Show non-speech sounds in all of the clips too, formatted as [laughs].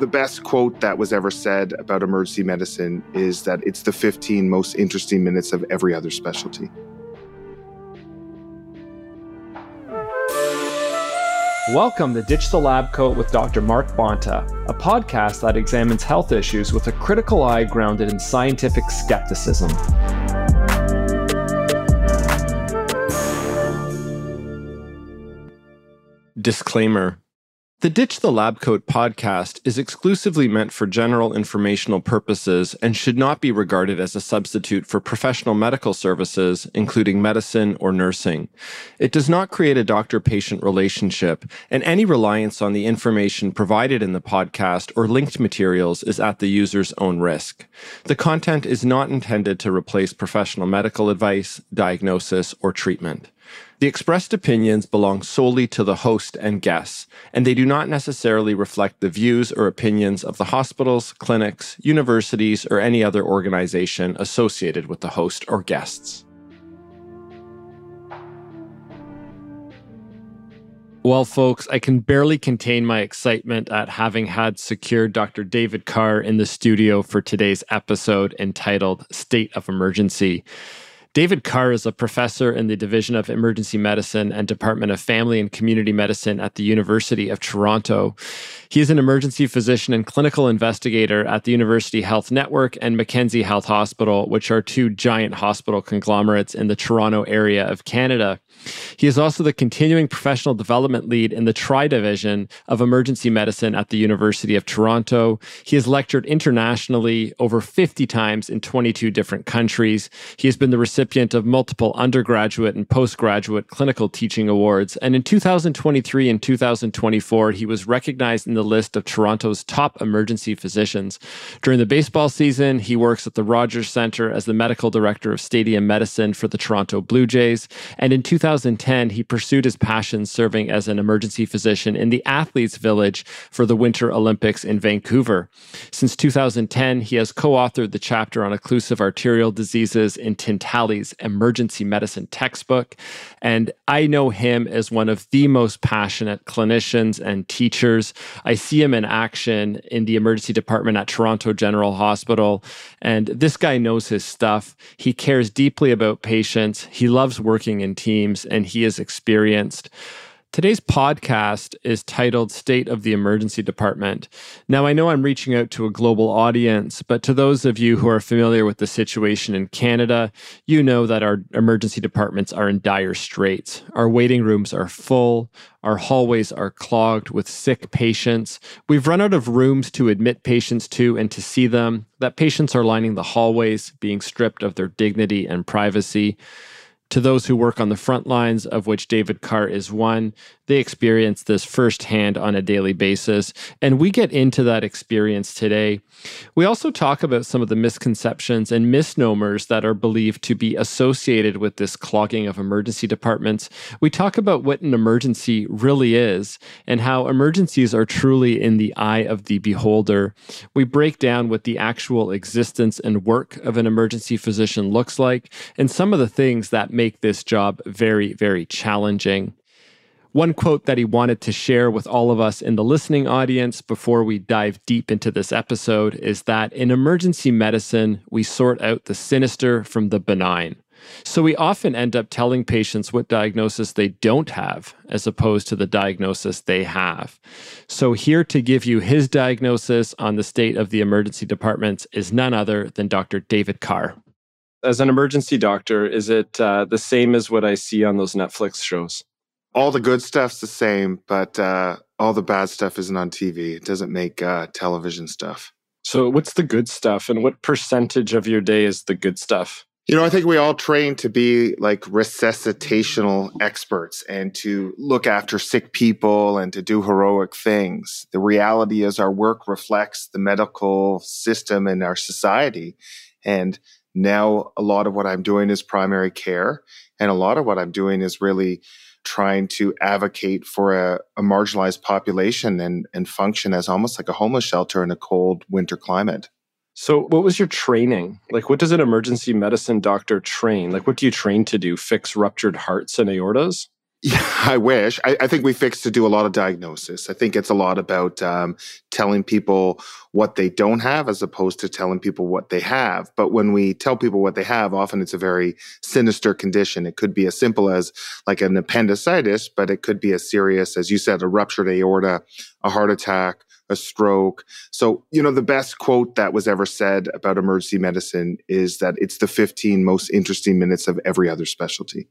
The best quote that was ever said about emergency medicine is that it's the 15 most interesting minutes of every other specialty. Welcome to Ditch the Lab Coat with Dr. Mark Bonta, a podcast that examines health issues with a critical eye grounded in scientific skepticism. Disclaimer the Ditch the Lab Coat podcast is exclusively meant for general informational purposes and should not be regarded as a substitute for professional medical services, including medicine or nursing. It does not create a doctor patient relationship, and any reliance on the information provided in the podcast or linked materials is at the user's own risk. The content is not intended to replace professional medical advice, diagnosis, or treatment. The expressed opinions belong solely to the host and guests, and they do not necessarily reflect the views or opinions of the hospitals, clinics, universities, or any other organization associated with the host or guests. Well, folks, I can barely contain my excitement at having had secured Dr. David Carr in the studio for today's episode entitled State of Emergency. David Carr is a professor in the Division of Emergency Medicine and Department of Family and Community Medicine at the University of Toronto. He is an emergency physician and clinical investigator at the University Health Network and Mackenzie Health Hospital, which are two giant hospital conglomerates in the Toronto area of Canada. He is also the continuing professional development lead in the Tri Division of Emergency Medicine at the University of Toronto. He has lectured internationally over 50 times in 22 different countries. He has been the recipient of multiple undergraduate and postgraduate clinical teaching awards. And in 2023 and 2024, he was recognized in the list of Toronto's top emergency physicians. During the baseball season, he works at the Rogers Center as the medical director of stadium medicine for the Toronto Blue Jays. And in 2010, he pursued his passion serving as an emergency physician in the Athletes Village for the Winter Olympics in Vancouver. Since 2010, he has co authored the chapter on occlusive arterial diseases in Tintinalli's emergency medicine textbook. And I know him as one of the most passionate clinicians and teachers. I see him in action in the emergency department at Toronto General Hospital. And this guy knows his stuff. He cares deeply about patients. He loves working in teams and he is experienced. Today's podcast is titled State of the Emergency Department. Now, I know I'm reaching out to a global audience, but to those of you who are familiar with the situation in Canada, you know that our emergency departments are in dire straits. Our waiting rooms are full, our hallways are clogged with sick patients. We've run out of rooms to admit patients to and to see them, that patients are lining the hallways, being stripped of their dignity and privacy to those who work on the front lines, of which David Carr is one, they experience this firsthand on a daily basis. And we get into that experience today. We also talk about some of the misconceptions and misnomers that are believed to be associated with this clogging of emergency departments. We talk about what an emergency really is and how emergencies are truly in the eye of the beholder. We break down what the actual existence and work of an emergency physician looks like and some of the things that make this job very, very challenging. One quote that he wanted to share with all of us in the listening audience before we dive deep into this episode is that in emergency medicine, we sort out the sinister from the benign. So we often end up telling patients what diagnosis they don't have as opposed to the diagnosis they have. So, here to give you his diagnosis on the state of the emergency departments is none other than Dr. David Carr. As an emergency doctor, is it uh, the same as what I see on those Netflix shows? all the good stuff's the same, but uh, all the bad stuff isn't on TV. It doesn't make uh, television stuff. So, what's the good stuff, and what percentage of your day is the good stuff? You know, I think we all train to be like resuscitational experts and to look after sick people and to do heroic things. The reality is, our work reflects the medical system in our society. And now, a lot of what I'm doing is primary care, and a lot of what I'm doing is really trying to advocate for a, a, marginalized population and, and function as almost like a homeless shelter in a cold winter climate. So, what was your training? Like, what does an emergency medicine doctor train? Like, what do you train to do? Fix ruptured hearts and aortas? Yeah, [laughs] I wish. I, I, think we fixed to do a lot of diagnosis. I think it's a lot about um, telling people what they don't have as opposed to telling people what they have. But when we tell people what they have, often it's a very sinister condition. It could be as simple as like an appendicitis, but it could be as serious as you said, a ruptured aorta, a heart attack, a stroke. So, you know, the best quote that was ever said about emergency medicine is that it's the 15 most interesting minutes of every other specialty.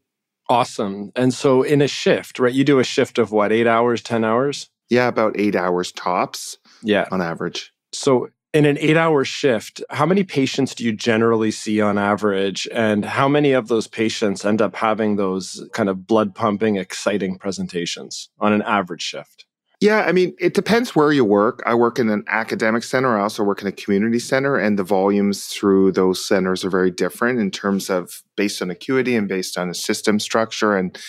Awesome. And so in a shift, right? You do a shift of what, eight hours, 10 hours? Yeah, about eight hours tops. Yeah. On average. So in an eight hour shift, how many patients do you generally see on average? And how many of those patients end up having those kind of blood pumping, exciting presentations on an average shift? Yeah, I mean, it depends where you work. I work in an academic center. I also work in a community center, and the volumes through those centers are very different in terms of based on acuity and based on a system structure and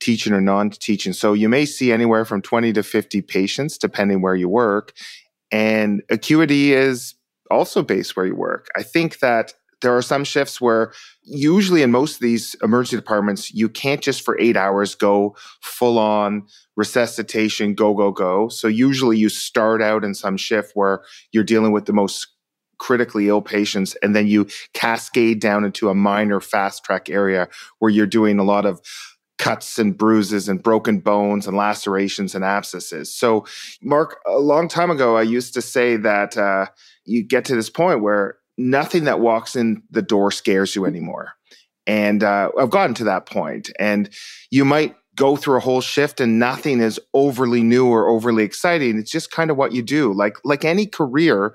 teaching or non teaching. So you may see anywhere from 20 to 50 patients, depending where you work. And acuity is also based where you work. I think that there are some shifts where usually in most of these emergency departments you can't just for eight hours go full on resuscitation go go go so usually you start out in some shift where you're dealing with the most critically ill patients and then you cascade down into a minor fast track area where you're doing a lot of cuts and bruises and broken bones and lacerations and abscesses so mark a long time ago i used to say that uh, you get to this point where nothing that walks in the door scares you anymore. And uh, I've gotten to that point. And you might go through a whole shift and nothing is overly new or overly exciting. It's just kind of what you do. Like like any career,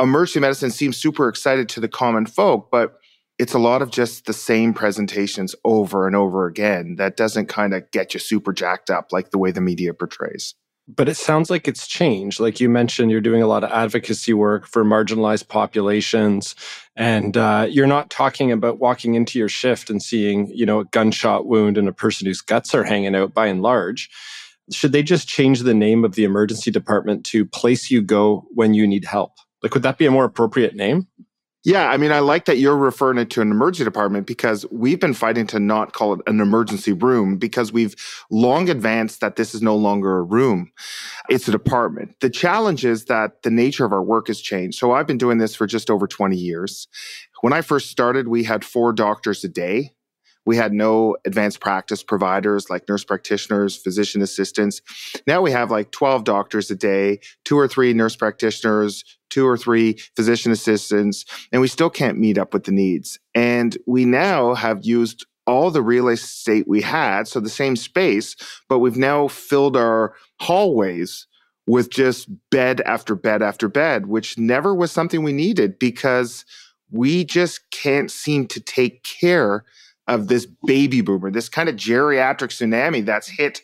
emergency medicine seems super excited to the common folk, but it's a lot of just the same presentations over and over again. That doesn't kind of get you super jacked up like the way the media portrays but it sounds like it's changed. Like you mentioned, you're doing a lot of advocacy work for marginalized populations, and uh, you're not talking about walking into your shift and seeing, you know, a gunshot wound and a person whose guts are hanging out. By and large, should they just change the name of the emergency department to "Place You Go When You Need Help"? Like, would that be a more appropriate name? Yeah, I mean, I like that you're referring it to an emergency department because we've been fighting to not call it an emergency room because we've long advanced that this is no longer a room. It's a department. The challenge is that the nature of our work has changed. So I've been doing this for just over 20 years. When I first started, we had four doctors a day. We had no advanced practice providers like nurse practitioners, physician assistants. Now we have like 12 doctors a day, two or three nurse practitioners, two or three physician assistants, and we still can't meet up with the needs. And we now have used all the real estate we had, so the same space, but we've now filled our hallways with just bed after bed after bed, which never was something we needed because we just can't seem to take care of this baby boomer, this kind of geriatric tsunami that's hit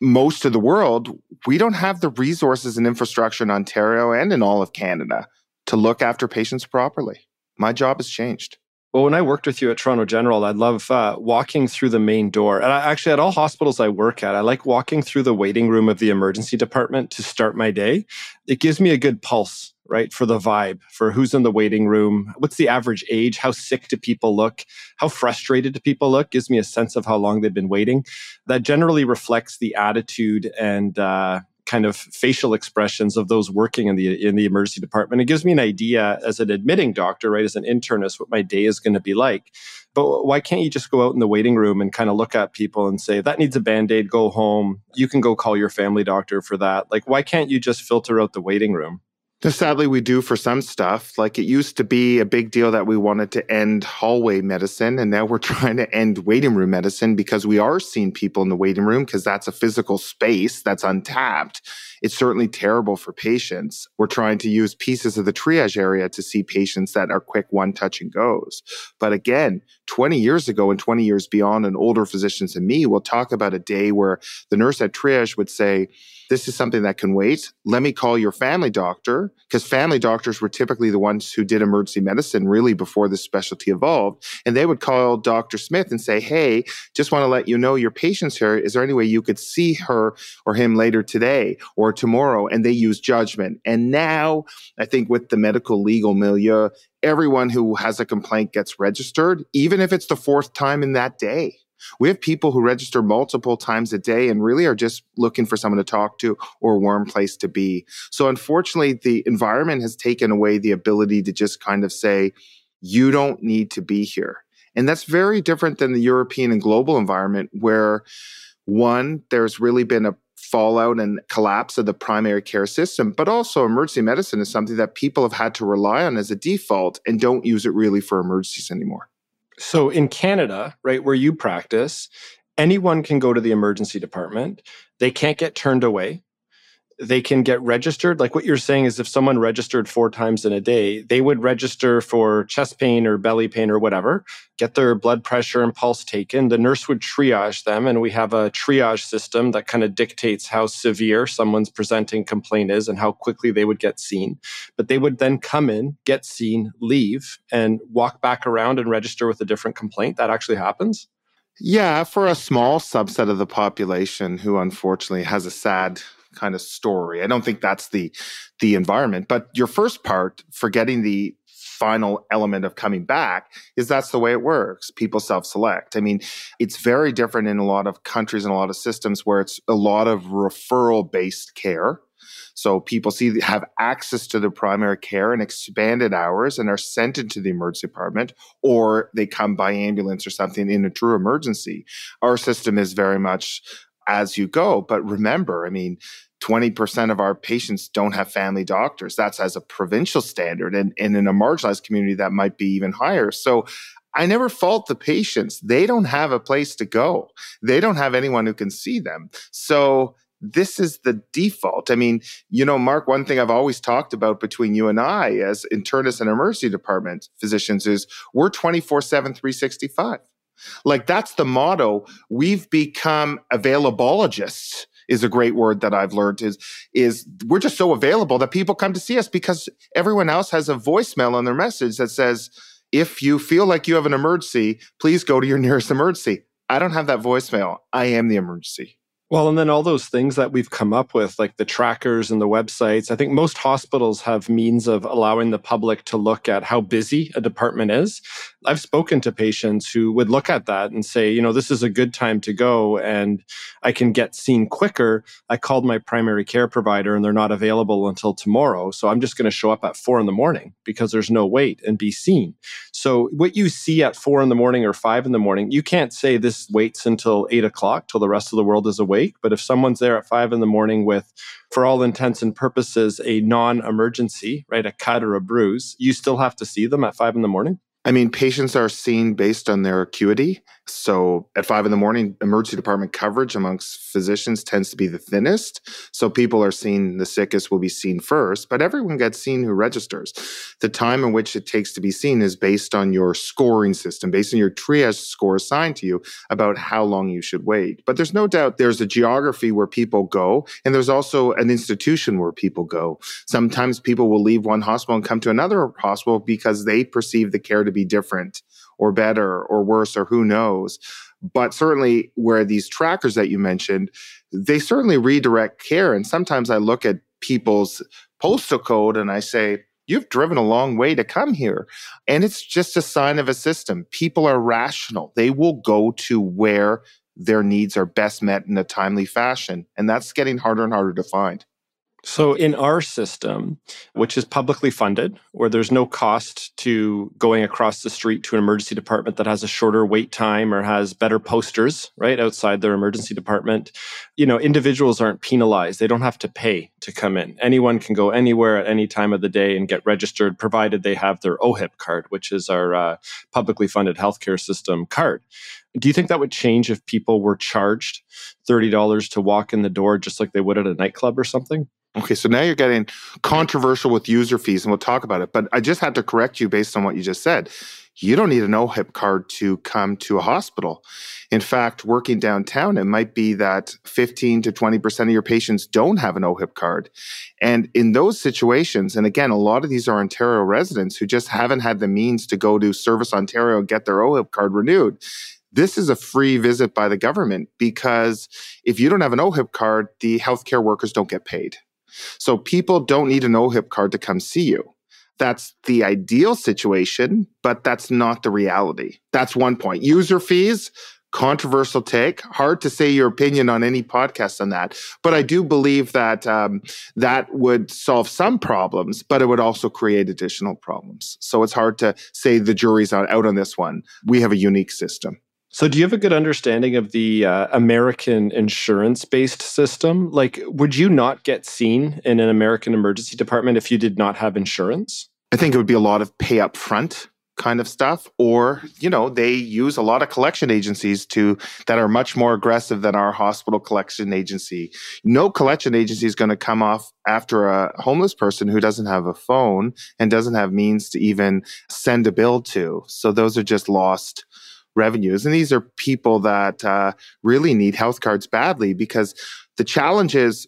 most of the world. We don't have the resources and infrastructure in Ontario and in all of Canada to look after patients properly. My job has changed. Well, when I worked with you at Toronto General, I love uh, walking through the main door. And I, actually, at all hospitals I work at, I like walking through the waiting room of the emergency department to start my day. It gives me a good pulse right? For the vibe, for who's in the waiting room, what's the average age, how sick do people look, how frustrated do people look, gives me a sense of how long they've been waiting. That generally reflects the attitude and uh, kind of facial expressions of those working in the in the emergency department. It gives me an idea as an admitting doctor, right, as an internist, what my day is going to be like. But why can't you just go out in the waiting room and kind of look at people and say, that needs a band aid, go home. You can go call your family doctor for that. Like, why can't you just filter out the waiting room? Sadly, we do for some stuff. Like it used to be a big deal that we wanted to end hallway medicine, and now we're [laughs] trying to end waiting room medicine because we are seeing people in the waiting room because that's a physical space that's untapped. It's certainly terrible for patients. We're trying to use pieces of the triage area to see patients that are quick one touch and goes. But again, 20 years ago and 20 years beyond, and older physicians than me will talk about a day where the nurse at triage would say, this is something that can wait. Let me call your family doctor because family doctors were typically the ones who did emergency medicine really before this specialty evolved. And they would call Dr. Smith and say, Hey, just want to let you know your patient's here. Is there any way you could see her or him later today or tomorrow? And they use judgment. And now I think with the medical legal milieu, everyone who has a complaint gets registered, even if it's the fourth time in that day. We have people who register multiple times a day and really are just looking for someone to talk to or a warm place to be. So unfortunately, the environment has taken away the ability to just kind of say, you don't need to be here. And that's very different than the European and global environment where one, there's really been a fallout and collapse of the primary care system, but also emergency medicine is something that people have had to rely on as a default and don't use it really for emergencies anymore. So in Canada, right, where you practice, anyone can go to the emergency department. They can't get turned away they can get registered. Like what you're saying is if someone registered four times in a day, they would register for chest pain or belly pain or whatever, get their blood pressure and pulse taken. The nurse would triage them. And we have a triage system that kind of dictates how severe someone's presenting complaint is and how quickly they would get seen. But they would then come in, get seen, leave, and walk back around and register with a different complaint. That actually happens. Yeah, for a small subset of the population who unfortunately has a sad kind of story. I don't think that's the the environment. But your first part, forgetting the final element of coming back is that's the way it works. People self-select. I mean, it's very different in a lot of countries and a lot of systems where it's a lot of referral-based care. So people see have access to the primary care and expanded hours and are sent into the emergency department, or they come by ambulance or something in a true emergency. Our system is very much as you go. But remember, I mean, 20% of our patients don't have family doctors. That's as a provincial standard. And, and in a marginalized community, that might be even higher. So I never fault the patients. They don't have a place to go. They don't have anyone who can see them. So this is the default. I mean, you know, Mark, one thing I've always talked about between you and I as internists and emergency department physicians is we're 24 7, 365. Like that's the motto. We've become availabilists is a great word that I've learned is is we're just so available that people come to see us because everyone else has a voicemail on their message that says if you feel like you have an emergency, please go to your [laughs] nearest emergency. I don't have that voicemail. I am the emergency. Well, and then all those things that we've come up with, like the trackers and the websites, I think most hospitals have means of allowing the public to look at how busy a department is. I've spoken to patients who would look at that and say, you know, this is a good time to go and I can get seen quicker. I called my primary care provider and they're not available until tomorrow. So I'm just going to show up at four in the morning because there's no wait and be seen. So what you see at four in the morning or five in the morning, you can't say this waits until eight o'clock till the rest of the world is awake. But if someone's there at five in the morning with, for all intents and purposes, a non emergency, right, a cut or a bruise, you still have to see them at five in the morning? I mean, patients are seen based on their acuity. So at five in the morning, emergency department coverage amongst physicians tends to be the thinnest. So people are seen, the sickest will be seen first, but everyone gets seen who registers. The time in which it takes to be seen is based on your scoring system, based on your triage score assigned to you about how long you should wait. But there's no doubt there's a geography where people go, and there's also an institution where people go. Sometimes people will leave one hospital and come to another hospital because they perceive the care to be different or better or worse or who knows. But certainly, where these trackers that you mentioned, they certainly redirect care. And sometimes I look at people's postal code and I say, You've driven a long way to come here. And it's just a sign of a system. People are rational, they will go to where their needs are best met in a timely fashion. And that's getting harder and harder to find. So, in our system, which is publicly funded, where there's no cost to going across the street to an emergency department that has a shorter wait time or has better posters right outside their emergency department, you know, individuals aren't penalized. They don't have to pay to come in. Anyone can go anywhere at any time of the day and get registered, provided they have their OHIP card, which is our uh, publicly funded healthcare system card. Do you think that would change if people were charged $30 to walk in the door just like they would at a nightclub or something? Okay, so now you're getting controversial with user fees, and we'll talk about it. But I just had to correct you based on what you just said. You don't need an OHIP card to come to a hospital. In fact, working downtown, it might be that 15 to 20% of your patients don't have an OHIP card. And in those situations, and again, a lot of these are Ontario residents who just haven't had the means to go to Service Ontario and get their OHIP card renewed this is a free visit by the government because if you don't have an OHIP card, the healthcare workers don't get paid. So people don't need an OHIP card to come see you. That's the ideal situation, but that's not the reality. That's one point. User fees, controversial take. Hard to say your opinion on any podcast on that, but I do believe that um, that would solve some problems, but it would also create additional problems. So it's hard to say the jury's out on this one. We have a unique system. So, do you have a good understanding of the uh, American insurance based system? Like, would you not get seen in an American emergency department if you did not have insurance? I think it would be a lot of pay up front kind of stuff or you know they use a lot of collection agencies to that are much more aggressive than our hospital collection agency no collection agency is going to come off after a homeless person who doesn't have a phone and doesn't have means to even send a bill to so those are just lost revenues. And these are people that uh, really need health cards badly because the challenge is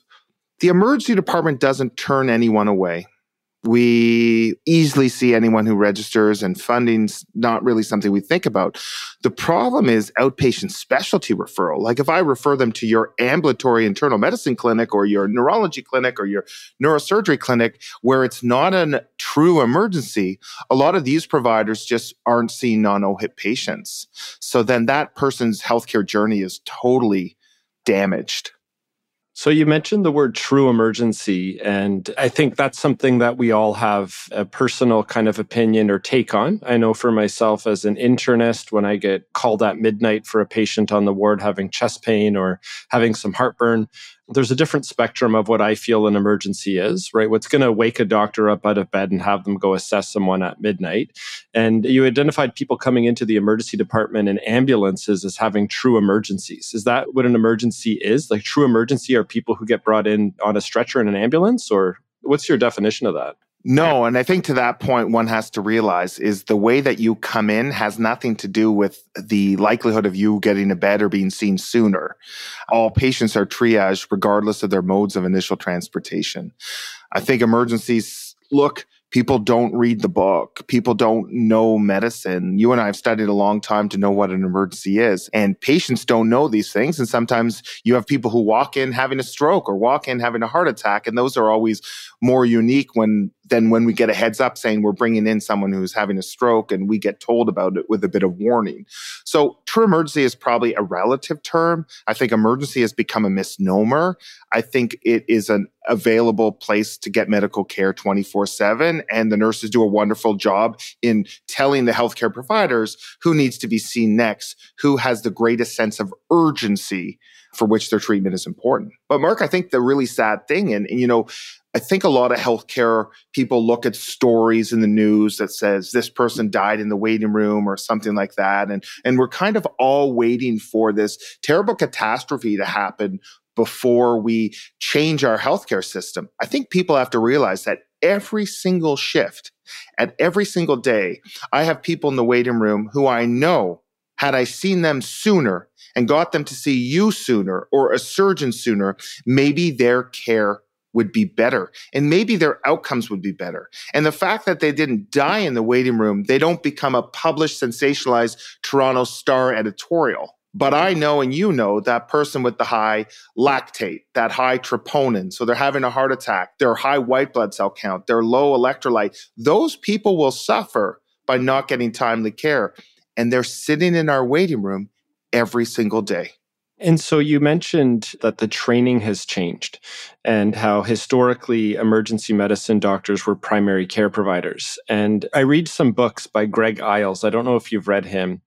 the emergency department doesn't turn anyone away we easily see anyone who registers and funding's not really something we think about. The problem is outpatient specialty referral. Like if I refer them to your ambulatory internal medicine clinic or your neurology clinic or your neurosurgery clinic where it's not a true emergency, a lot of these providers just aren't seeing non-OHIP patients. So then that person's healthcare journey is totally damaged. So you mentioned the word true emergency, and I think that's something that we all have a personal kind of opinion or take on. I know for myself as an internist, when I get called at midnight for a patient on the ward having chest pain or having some heartburn, there's a different spectrum of what I feel an emergency is, right? What's going to wake a doctor up out of bed and have them go assess someone at midnight. And you identified people coming into the emergency department in ambulances as having true emergencies. Is that what an emergency is? Like true emergency are people who get brought in on a stretcher in an ambulance or what's your definition of that? No, and I think to that point, one has to realize is the way that you come in has nothing to do with the likelihood of you getting a bed or being seen sooner. All patients are triaged regardless of their modes of initial transportation. I think emergencies look people don't read the book. People don't know medicine. You and I have studied a long time to know what an emergency is. And patients don't know these things. And sometimes you have people who walk in having a stroke or walk in having a heart attack. And those are always more unique when than when we get a heads up saying we're bringing in someone who's having a stroke and we get told about it with a bit of warning. So, true emergency is probably a relative term. I think emergency has become a misnomer. I think it is an available place to get medical care 24 7. And the nurses do a wonderful job in telling the healthcare providers who needs to be seen next, who has the greatest sense of urgency for which their treatment is important. But Mark, I think the really sad thing, and, and you know, I think a lot of healthcare people look at stories in the news that says this person died in the waiting room or something like that. And, and we're kind of all waiting for this terrible catastrophe to happen before we change our healthcare system. I think people have to realize that every single shift at every single day, I have people in the waiting room who I know had I seen them sooner and got them to see you sooner or a surgeon sooner, maybe their care would be better and maybe their outcomes would be better. And the fact that they didn't die in the waiting room, they don't become a published, sensationalized Toronto Star editorial. But I know and you know that person with the high lactate, that high troponin. So they're having a heart attack, their high white blood cell count, their low electrolyte. Those people will suffer by not getting timely care. And they're sitting in our waiting room every single day. And so you mentioned that the training has changed and how historically emergency medicine doctors were primary care providers. And I read some books by Greg Iles. I don't know if you've read him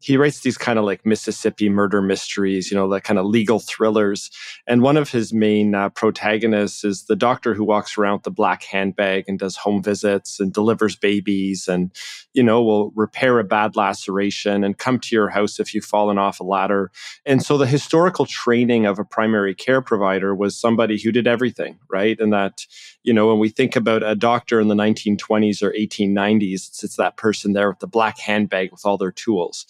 he writes these kind of like Mississippi murder mysteries, you know, like kind of legal thrillers. And one of his main uh, protagonists is the doctor who walks around with the black handbag and does home visits and delivers babies and, you know, will repair a bad laceration and come to your house if you've fallen off a ladder. And so the historical training of a primary care provider was somebody who did everything, right? And that, you know, when we think about a doctor in the 1920s or 1890s, it's, it's that person there with the black handbag with all their tools.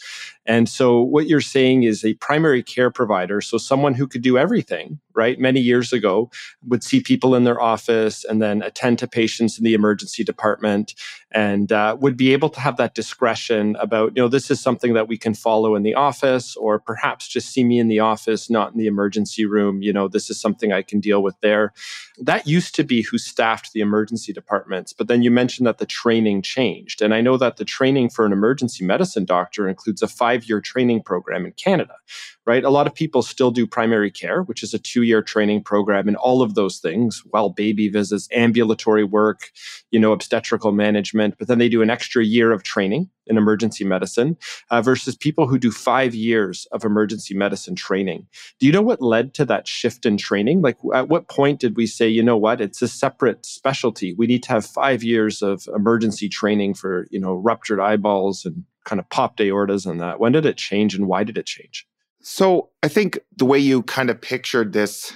And so what you're saying is a primary care provider, so someone who could do everything, right? Many years ago, would see people in their office and then attend to patients in the emergency department and uh, would be able to have that discretion about, you know, this is something that we can follow in the office, or perhaps just see me in the office, not in the emergency room. You know, this is something I can deal with there. That used to be who staffed the emergency departments. But then you mentioned that the training changed. And I know that the training for an emergency medicine doctor includes a five year training program in Canada, right? A lot of people still do primary care, which is a two year training program, and all of those things, well, baby visits, ambulatory work, you know, obstetrical management, but then they do an extra year of training in emergency medicine uh, versus people who do five years of emergency medicine training. Do you know what led to that shift in training? Like, at what point did we say, you know what, it's a separate specialty? We need to have five years of emergency training for, you know, ruptured eyeballs and kind of popped aortas and that. When did it change and why did it change? So I think the way you kind of pictured this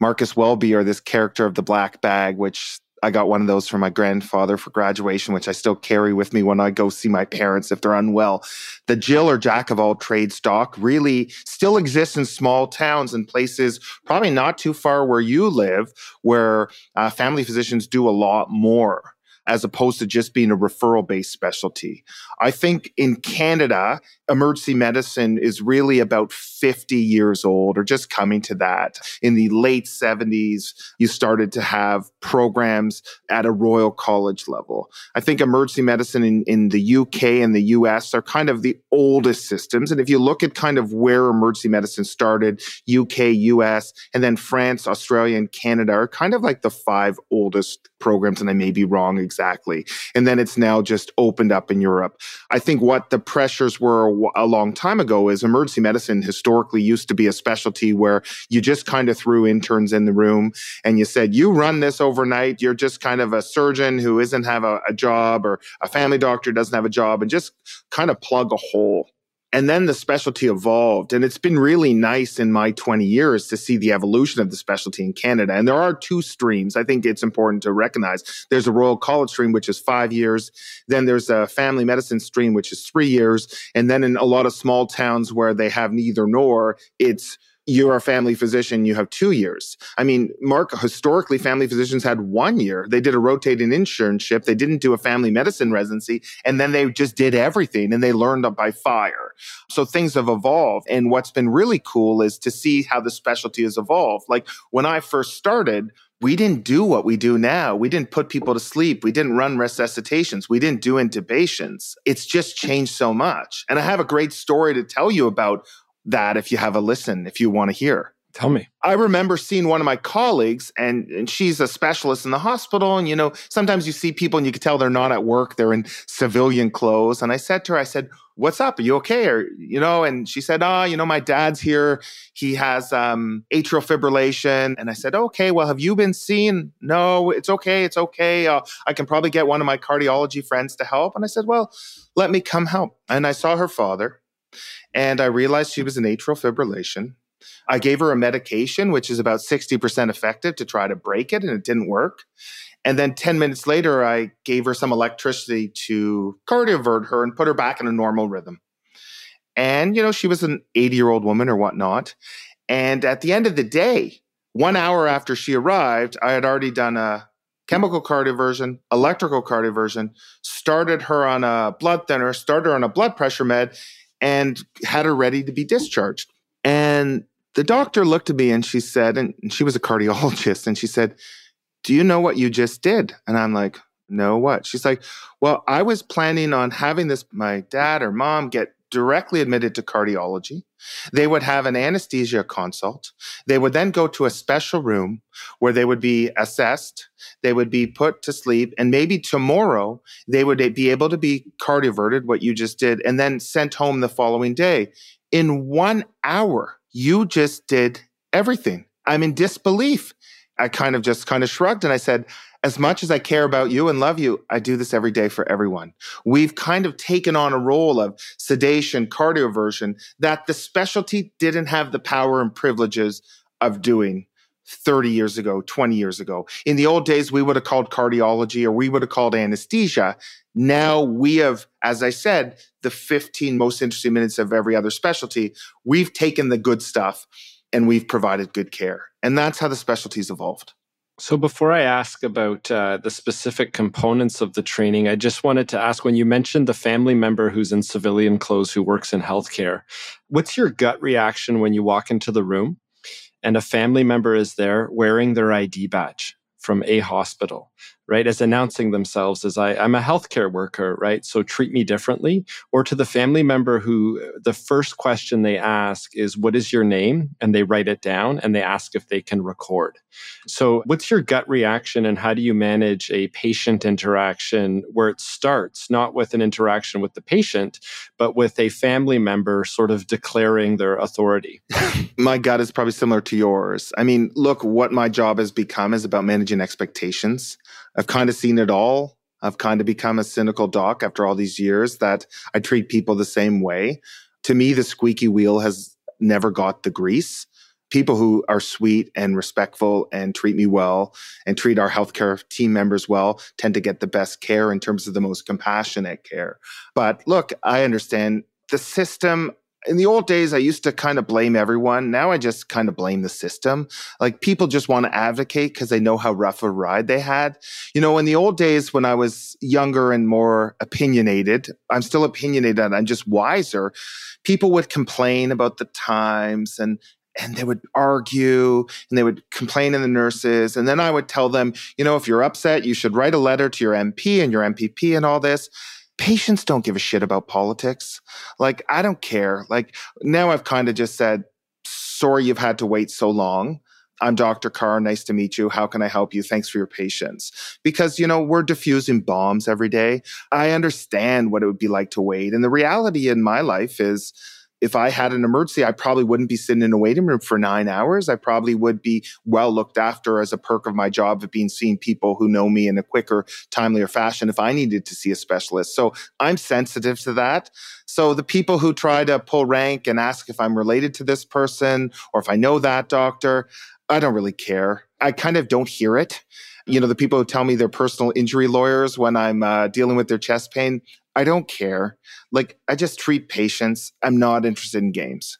Marcus Welby or this character of the black bag, which I got one of those from my grandfather for graduation, which I still carry with me when I go see my parents if they're unwell. The Jill or Jack of all trades stock really still exists in small towns and places, probably not too far where you live, where uh, family physicians do a lot more as opposed to just being a referral based specialty. I think in Canada, emergency medicine is really about 50 years old or just coming to that. In the late 70s, you started to have programs at a Royal College level. I think emergency medicine in, in the UK and the US are kind of the oldest systems. And if you look at kind of where emergency medicine started, UK, US, and then France, Australia, and Canada are kind of like the five oldest programs. And I may be wrong exactly. And then it's now just opened up in Europe. I think what the pressures were a long time ago is emergency medicine historically used to be a specialty where you just kind of threw interns in the room and you said, you run this overnight. You're just kind of a surgeon who isn't have a, a job or a family doctor doesn't have a job and just kind of plug a hole. And then the specialty evolved. And it's been really nice in my 20 years to see the evolution of the specialty in Canada. And there are two streams. I think it's important to recognize. There's a Royal College stream, which is five years. Then there's a family medicine stream, which is three years. And then in a lot of small towns where they have neither nor, it's you're a family physician, you have two years. I mean, Mark, historically, family physicians had one year. They did a rotating internship. They didn't do a family medicine residency. And then they just did everything and they learned up by fire. So things have evolved. And what's been really cool is to see how the specialty has evolved. Like when I first started, we didn't do what we do now. We didn't put people to sleep. We didn't run resuscitations. We didn't do intubations. It's just changed so much. And I have a great story to tell you about that if you have a listen, if you want to hear. Tell me. I remember seeing one of my colleagues, and, and she's a specialist in the hospital. And, you know, sometimes you see people and you can tell they're not at work, they're in civilian clothes. And I said to her, I said, What's up? Are you okay? Or, you know, and she said, Oh, you know, my dad's here. He has um, atrial fibrillation. And I said, Okay, well, have you been seen? No, it's okay. It's okay. Uh, I can probably get one of my cardiology friends to help. And I said, Well, let me come help. And I saw her father and I realized she was in atrial fibrillation. I gave her a medication, which is about 60% effective to try to break it, and it didn't work. And then 10 minutes later, I gave her some electricity to cardiovert her and put her back in a normal rhythm. And, you know, she was an 80 year old woman or whatnot. And at the end of the day, one hour after she arrived, I had already done a chemical cardioversion, electrical cardioversion, started her on a blood thinner, started her on a blood pressure med, and had her ready to be discharged. And the doctor looked at me and she said, and she was a cardiologist, and she said, Do you know what you just did? And I'm like, No, what? She's like, Well, I was planning on having this, my dad or mom get directly admitted to cardiology. They would have an anesthesia consult. They would then go to a special room where they would be assessed. They would be put to sleep. And maybe tomorrow they would be able to be cardioverted, what you just did, and then sent home the following day. In one hour, you just did everything. I'm in disbelief. I kind of just kind of shrugged and I said, as much as I care about you and love you, I do this every day for everyone. We've kind of taken on a role of sedation, cardioversion that the specialty didn't have the power and privileges of doing 30 years ago, 20 years ago. In the old days, we would have called cardiology or we would have called anesthesia. Now we have, as I said, the 15 most interesting minutes of every other specialty. We've taken the good stuff and we've provided good care. And that's how the specialties evolved. So, before I ask about uh, the specific components of the training, I just wanted to ask when you mentioned the family member who's in civilian clothes who works in healthcare, what's your gut reaction when you walk into the room and a family member is there wearing their ID badge from a hospital? Right, as announcing themselves as I, I'm a healthcare worker, right? So treat me differently. Or to the family member who uh, the first question they ask is, What is your name? And they write it down and they ask if they can record. So, what's your gut reaction and how do you manage a patient interaction where it starts not with an interaction with the patient, but with a family member sort of declaring their authority? [laughs] my gut is probably similar to yours. I mean, look, what my job has become is about managing expectations. I've kind of seen it all. I've kind of become a cynical doc after all these years that I treat people the same way. To me, the squeaky wheel has never got the grease. People who are sweet and respectful and treat me well and treat our healthcare team members well tend to get the best care in terms of the most compassionate care. But look, I understand the system in the old days, I used to kind of blame everyone. Now I just kind of blame the system. Like people just want to advocate because they know how rough a ride they had. You know, in the old days when I was younger and more opinionated, I'm still opinionated, and I'm just wiser. People would complain about the times and and they would argue and they would complain to the nurses. And then I would tell them, you know, if you're upset, you should write a letter to your MP and your MPP and all this patients don't give a shit about politics. Like, I don't care. Like, now I've kind of just said, sorry you've had to wait so long. I'm Dr. Carr. Nice to meet you. How can I help you? Thanks for your patience. Because, you know, we're diffusing bombs every day. I understand what it would be like to wait. And the reality in my life is, if I had an emergency, I probably wouldn't be sitting in a waiting room for nine hours. I probably would be well looked after as a perk of my job of being seeing people who know me in a quicker, timelier fashion if I needed to see a specialist. So I'm sensitive to that. So the people who try to pull rank and ask if I'm related to this person or if I know that doctor, I don't really care. I kind of don't hear it. You know, the people who tell me they're personal injury lawyers when I'm uh, dealing with their chest pain, I don't care. Like, I just treat patients. I'm not interested in games.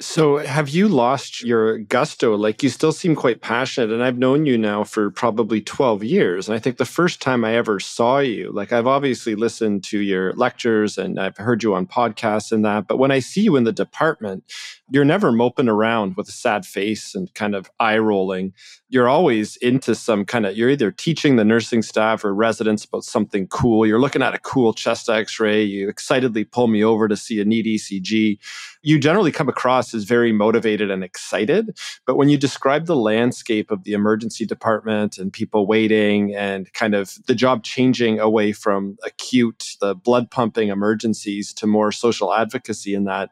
So, have you lost your gusto? Like, you still seem quite passionate, and I've known you now for probably 12 years. And I think the first time I ever saw you, like, I've obviously listened to your lectures and I've heard you on podcasts and that. But when I see you in the department, you're never moping around with a sad face and kind of eye rolling. You're always into some kind of, you're either teaching the nursing staff or residents about something cool. You're looking at a cool chest x ray. You excitedly pull me over to see a neat ECG. You generally come across as very motivated and excited. But when you describe the landscape of the emergency department and people waiting and kind of the job changing away from acute, the blood pumping emergencies to more social advocacy in that,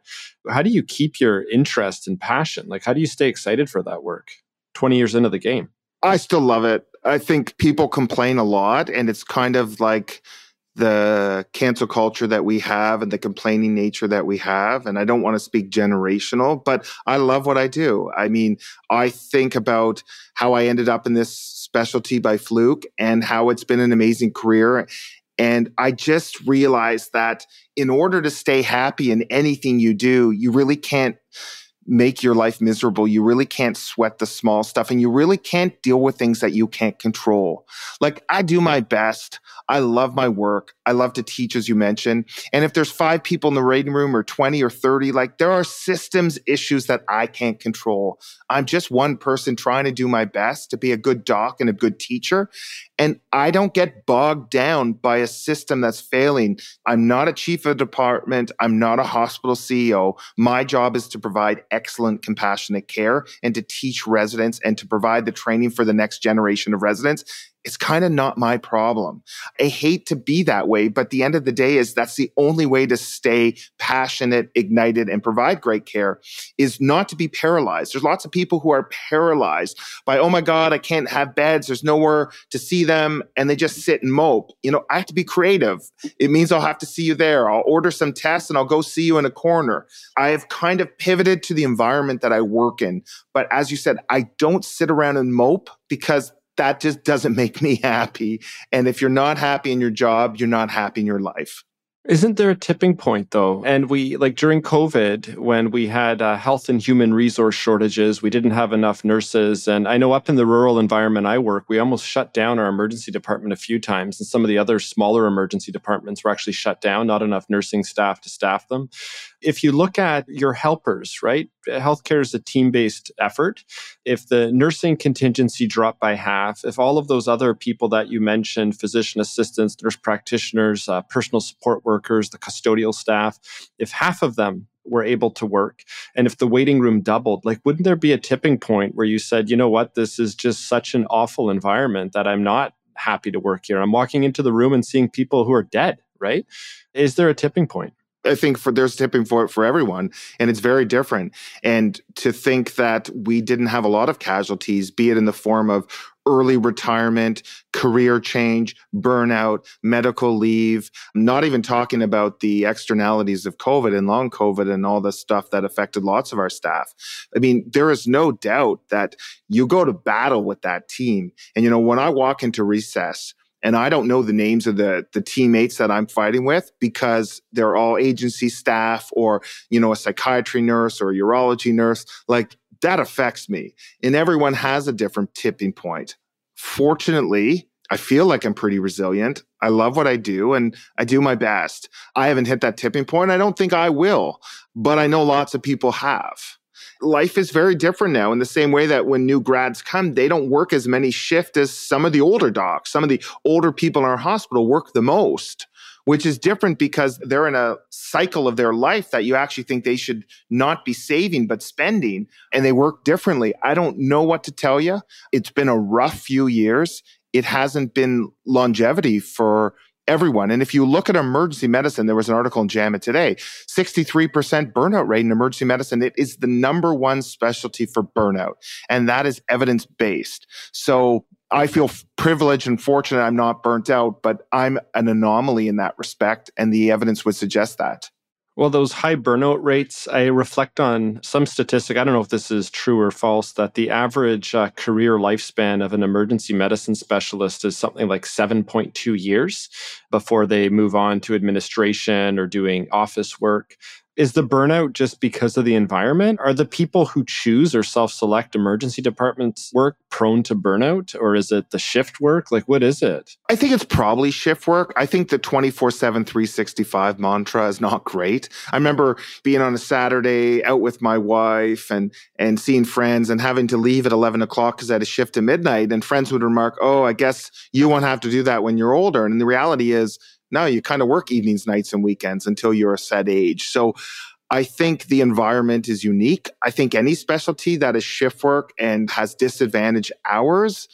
how do you keep your interest and passion? Like, how do you stay excited for that work 20 years into the game? I still love it. I think people complain a lot, and it's kind of like the cancel culture that we have and the complaining nature that we have. And I don't want to speak generational, but I love what I do. I mean, I think about how I ended up in this specialty by fluke and how it's been an amazing career. And I just realized that in order to stay happy in anything you do, you really can't make your life miserable. You really can't sweat the small stuff and you really can't deal with things that you can't control. Like I do my best. I love my work. I love to teach, as you mentioned. And if there's five people in the waiting room or 20 or 30, like there are systems issues that I can't control. I'm just one person trying to do my best to be a good doc and a good teacher. And I don't get bogged down by a system that's failing. I'm not a chief of department. I'm not a hospital CEO. My job is to provide excellent, compassionate care and to teach residents and to provide the training for the next generation of residents it's kind of not my problem. I hate to be that way, but the end of the day is that's the only way to stay passionate, ignited, and provide great care is not to be paralyzed. There's lots of people who are paralyzed by, oh my God, I can't have beds. There's nowhere to see them. And they just sit and mope. You know, I have to be creative. It means I'll have to see you there. I'll order some tests and I'll go see you in a corner. I have kind of pivoted to the environment that I work in. But as you said, I don't sit around and mope because that just doesn't make me happy. And if you're not happy in your job, you're not happy in your life. Isn't there a tipping point though? And we, like during COVID, when we had uh, health and human resource shortages, we didn't have enough nurses. And I know up in the rural environment I work, we almost shut down our emergency department a few times. And some of the other smaller emergency departments were actually shut down, not enough nursing staff to staff them if you look at your helpers, right? Healthcare is a team based effort. If the nursing contingency dropped by half, if all of those other people that you mentioned physician assistants, nurse practitioners, uh, personal support workers, the custodial staff if half of them were able to work and if the waiting room doubled like wouldn't there be a tipping point where you said you know what this is just such an awful environment that i'm not happy to work here i'm walking into the room and seeing people who are dead right is there a tipping point I think for there's tipping point for everyone, and it's very different. And to think that we didn't have a lot of casualties, be it in the form of early retirement, career change, burnout, medical leave, I'm not even talking about the externalities of COVID and long COVID and all the stuff that affected lots of our staff. I mean, there is no doubt that you go to battle with that team. And, you know, when I walk into resus, and I don't know the names of the the teammates that I'm fighting with because they're all agency staff or you know a psychiatry nurse or a urology nurse like that affects me and everyone has a different tipping point fortunately I feel like I'm pretty resilient. I love what I do and I do my best. I haven't hit that tipping point. I don't think I will, but I know lots of people have life is very different now in the same way that when new grads come, they don't work as many shifts as some of the older docs. Some of the older people in our hospital work the most, which is different because they're in a cycle of their life that you actually think they should not be saving but spending and they work differently. I don't know what to tell you. It's been a rough few years. It hasn't been longevity for everyone. And if you look at emergency medicine, there was an article in JAMA today 63% burnout rate in emergency medicine. It is the number one specialty for burnout, and that is evidence based. So I feel privileged and fortunate I'm not burnt out, but I'm an anomaly in that respect, and the evidence would suggest that. Well, those high burnout rates, I reflect on some statistic. I don't know if this is true or false that the average uh, career lifespan of an emergency medicine specialist is something like 7.2 years before they move on to administration or doing office work is the burnout just because of the environment? Are the people who choose or self select emergency departments work prone to burnout? Or is it the shift work? Like, what is it? I think it's probably shift work. I think the 24 7, 365 mantra is not great. I remember being on a Saturday out with my wife and, and seeing friends and having to leave at 11 o'clock because I had a shift at midnight. And friends would remark, Oh, I guess you won't have to do that when you're older. And the reality is, no, you kind of work evenings, nights, and weekends until you're a set age. So I think the environment is unique. I think any specialty that is shift work and has disadvantaged hours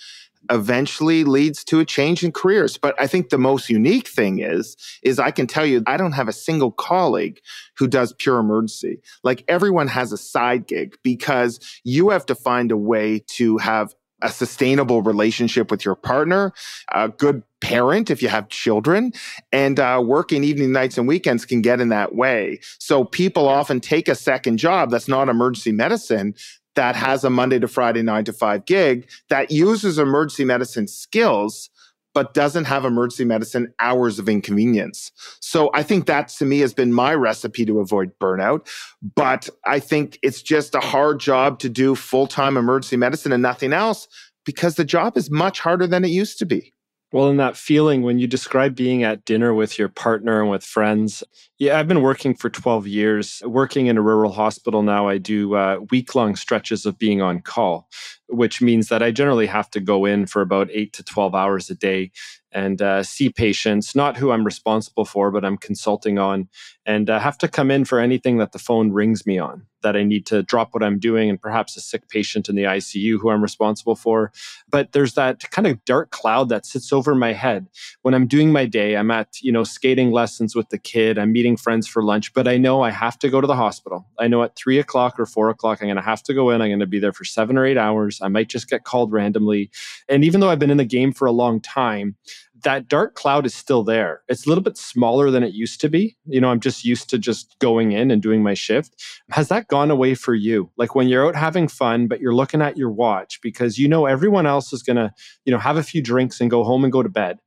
eventually leads to a change in careers. But I think the most unique thing is, is I can tell you, I don't have a single colleague who does pure emergency. Like everyone has a side gig because you have to find a way to have a sustainable relationship with your partner, a good parent if you have children, and uh, working evening, nights, and weekends can get in that way. So people often take a second job that's not emergency medicine that has a Monday to Friday, nine to five gig that uses emergency medicine skills but doesn't have emergency medicine hours of inconvenience. So I think that to me has been my recipe to avoid burnout. But I think it's just a hard job to do full time emergency medicine and nothing else because the job is much harder than it used to be. Well, in that feeling, when you describe being at dinner with your partner and with friends, yeah, I've been working for 12 years. Working in a rural hospital now, I do uh, week long stretches of being on call, which means that I generally have to go in for about eight to 12 hours a day and uh, see patients, not who I'm responsible for, but I'm consulting on, and uh, have to come in for anything that the phone rings me on that I need to drop what I'm doing and perhaps a sick patient in the ICU who I'm responsible for. But there's that kind of dark cloud that sits over my head when I'm doing my day. I'm at, you know, skating lessons with the kid, I'm meeting friends for lunch, but I know I have to go to the hospital. I know at three o'clock or four o'clock, I'm going to have to go in. I'm going to be there for seven or eight hours. I might just get called randomly. And even though I've been in the game for a long time, that dark cloud is still there. It's a little bit smaller than it used to be. You know, I'm just used to just going in and doing my shift. Has that gone away for you? Like when you're out having fun, but you're looking at your watch because you know everyone else is going to, you know, have a few drinks and go home and go to bed.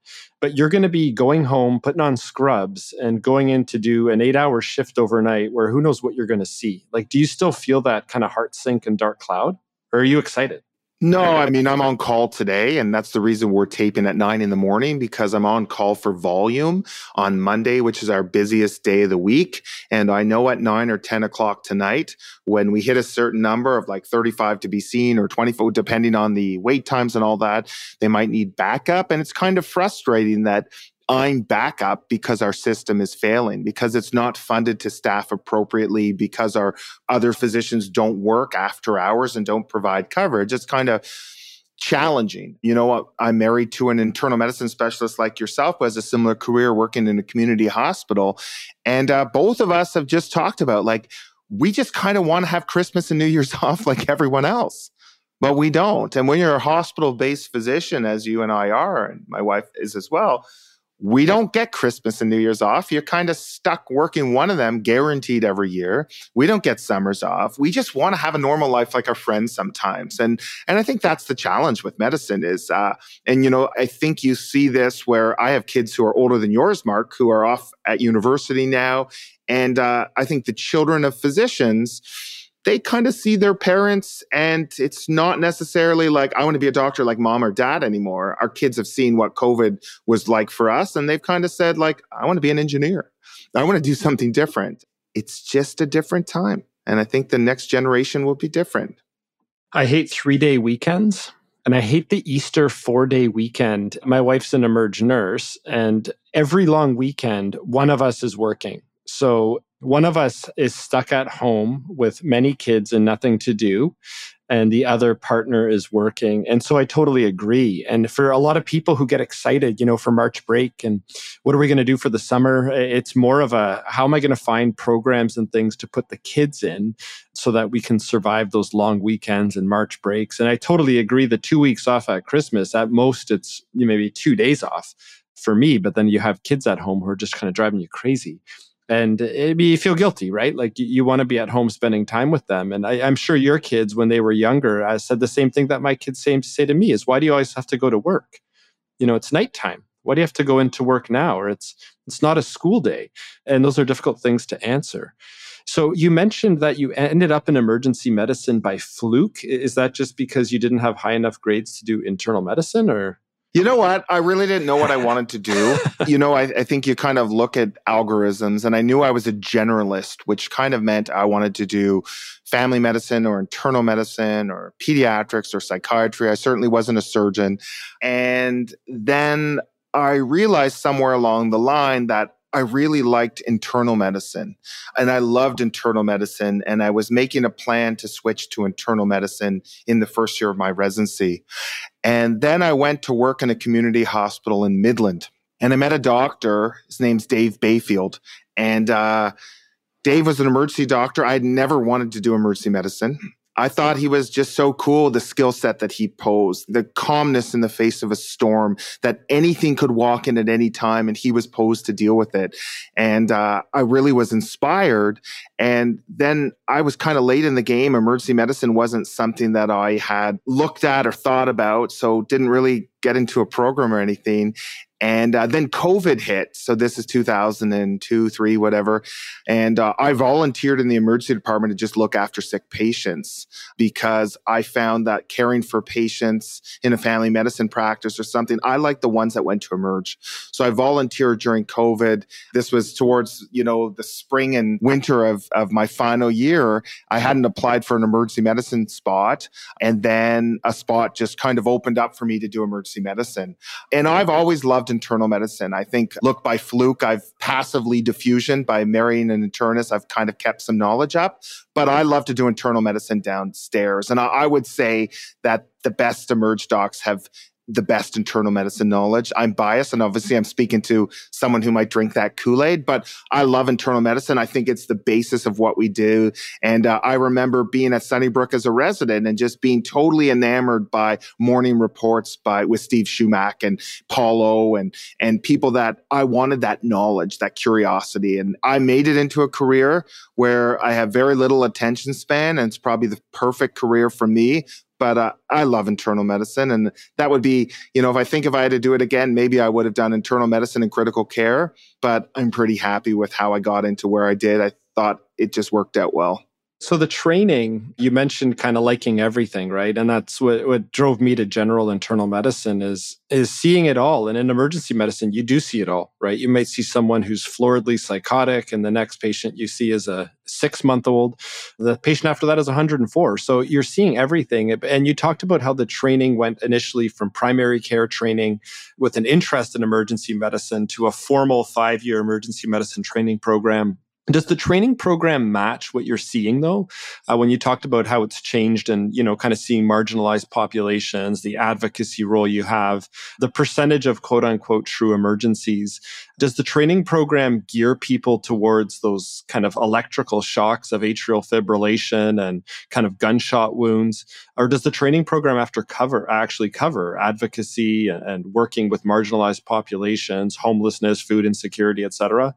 But you're going to be going home, putting on scrubs and going in to do an eight hour shift overnight where who knows what you're going to see. Like, do you still feel that kind of heart sink and dark cloud? Or are you excited? No, I mean, I'm on call today, and that's the reason we're taping at nine in the morning because I'm on call for volume on Monday, which is our busiest day of the week. And I know at nine or 10 o'clock tonight, when we hit a certain number of like 35 to be seen or 24, depending on the wait times and all that, they might need backup. And it's kind of frustrating that I'm backup because our system is failing, because it's not funded to staff appropriately, because our other physicians don't work after hours and don't provide coverage. It's kind of challenging. You know, I'm married to an internal medicine specialist like yourself who has a similar career working in a community hospital. And uh, both of us have just talked about like, we just kind of want to have Christmas and New Year's [laughs] off like everyone else. But we don't. And when you're a hospital based physician, as you and I are, and my wife is as well, we don't get Christmas and New Year's off. You're kind of stuck working one of them guaranteed every year. We don't get summers off. We just want to have a normal life like our friends sometimes. And and I think that's the challenge with medicine is uh and you know, I think you see this where I have kids who are older than yours, Mark, who are off at university now. And uh, I think the children of physicians they kind of see their parents and it's not necessarily like i want to be a doctor like mom or dad anymore our kids have seen what covid was like for us and they've kind of said like i want to be an engineer i want to do something different it's just a different time and i think the next generation will be different i hate three day weekends and I hate the Easter four day weekend. My wife's an emerge nurse, and every long weekend, one of us is working. So one of us is stuck at home with many kids and nothing to do and the other partner is working. And so i totally agree. And for a lot of people who get excited you know for march break and what are we going to do for the summer it's more of a how am i going to find programs and things to put the kids in so that we can survive those long weekends and march breaks. And i totally agree the two weeks off at christmas at most it's maybe two days off for me but then you have kids at home who are just kind of driving you crazy and it, you feel guilty, right? Like you, you want to be at home spending time with them. And I, am sure your kids, when they were younger, I said the same thing that my kids say, say to me is, why do you always have to go to work? You know, it's nighttime. Why do you have to go into work now? Or it's it's not a school day. And those are difficult things to answer. So you mentioned that you ended up in emergency medicine by fluke. Is that just because you didn't have high enough grades to do internal medicine or? You know what? I really didn't know what I wanted to do. [laughs] you know, I, I, think you kind of look at algorithms, and I knew I was a generalist, which kind of meant I wanted to do family medicine or internal medicine or pediatrics or psychiatry. I certainly wasn't a surgeon. And then I realized somewhere along the line that I really liked internal medicine and I loved internal medicine. And I was making a plan to switch to internal medicine in the first year of my residency. And then I went to work in a community hospital in Midland and I met a doctor. His name's Dave Bayfield. And, uh, Dave was an emergency doctor. I had never wanted to do emergency medicine. I thought he was just so cool, the skill set that he posed, the calmness in the face of a storm, that anything could walk in at any time and he was posed to deal with it. And uh, I really was inspired. And then I was kind of late in the game. Emergency medicine wasn't something that I had looked at or thought about. So didn't really get into a program or anything. And uh, then COVID hit. So this is 2002, three, whatever. And uh, I volunteered in the emergency department to just look after sick patients because I found that caring for patients in a family medicine practice or something, I like the ones that went to emerge. So I volunteered during COVID. This was towards, you know, the spring and winter of, of my final year. I hadn't applied for an emergency medicine spot. And then a spot just kind of opened up for me to do emergency medicine. And I've always loved internal medicine. I think, look, by fluke, I've passively diffusion by marrying an internist. I've kind of kept some knowledge up, but I love to do internal medicine downstairs. And I, I would say that the best emerge docs have the best internal medicine knowledge. I'm biased, and obviously, I'm speaking to someone who might drink that Kool Aid, but I love internal medicine. I think it's the basis of what we do. And uh, I remember being at Sunnybrook as a resident and just being totally enamored by morning reports by with Steve Shumak and Paulo and and people that I wanted that knowledge, that curiosity, and I made it into a career where I have very little attention span, and it's probably the perfect career for me but uh, I love internal medicine. And that would be, you know, if I think if I had to do it again, maybe I would have done internal medicine and critical care. But I'm pretty happy with how I got into where I did. I thought it just worked out well. So the training you mentioned kind of liking everything, right? And that's what, what drove me to general internal medicine is is seeing it all. And in emergency medicine, you do see it all, right? You might see someone who's floridly psychotic, and the next patient you see is a six month old. The patient after that is 104. So you're seeing everything. And you talked about how the training went initially from primary care training with an interest in emergency medicine to a formal five year emergency medicine training program does the training program match what you're seeing though? Uh, when you talked about how it's changed and, you know, kind of seeing marginalized populations, the advocacy role you have, the percentage of quote unquote true emergencies, does the training program gear people towards those kind of electrical shocks of atrial fibrillation and kind of gunshot wounds? Or does the training program after cover actually cover advocacy and working with marginalized populations, homelessness, food insecurity, et cetera?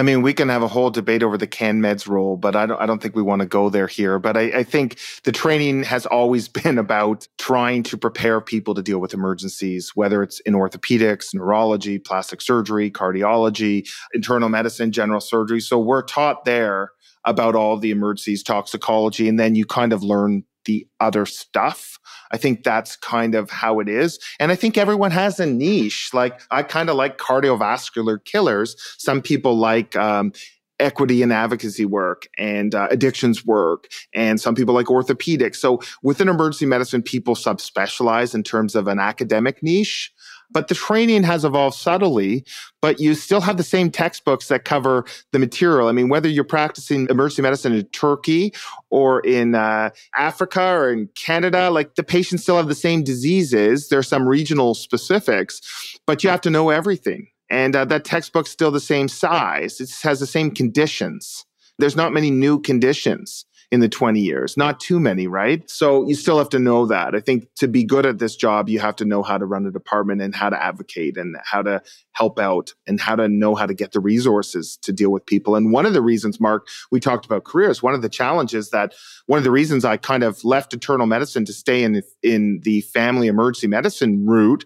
I mean, we can have a whole debate over the CanMEDS role, but I don't, I don't think we want to go there here. But I, I, think the training has always [laughs] been about trying to prepare people to deal with emergencies, whether it's in orthopedics, neurology, plastic surgery, cardiology, internal medicine, general surgery. So we're taught there about all the emergencies, toxicology, and then you kind of learn the other stuff. I think that's kind of how it is. And I think everyone has a niche. Like I kind of like cardiovascular killers. Some people like, um, equity and advocacy work and uh, addictions work and some people like orthopedics so within emergency medicine people subspecialize in terms of an academic niche but the training has evolved subtly, but you still have the same textbooks that cover the material. I mean, whether you're practicing emergency medicine in Turkey or in uh, Africa or in Canada, like the patients still have the same diseases. There's some regional specifics, but you have to know everything. And uh, that textbook's still the same size. It has the same conditions. There's not many new conditions in the 20 years. Not too many, right? So you still have to know that. I think to be good at this job, you have to know how to run a department and how to advocate and how to help out and how to know how to get the resources to deal with people. And one of the reasons, Mark, we talked about careers. One of the challenges that one of the reasons I kind of left internal medicine to stay in, in the family emergency medicine route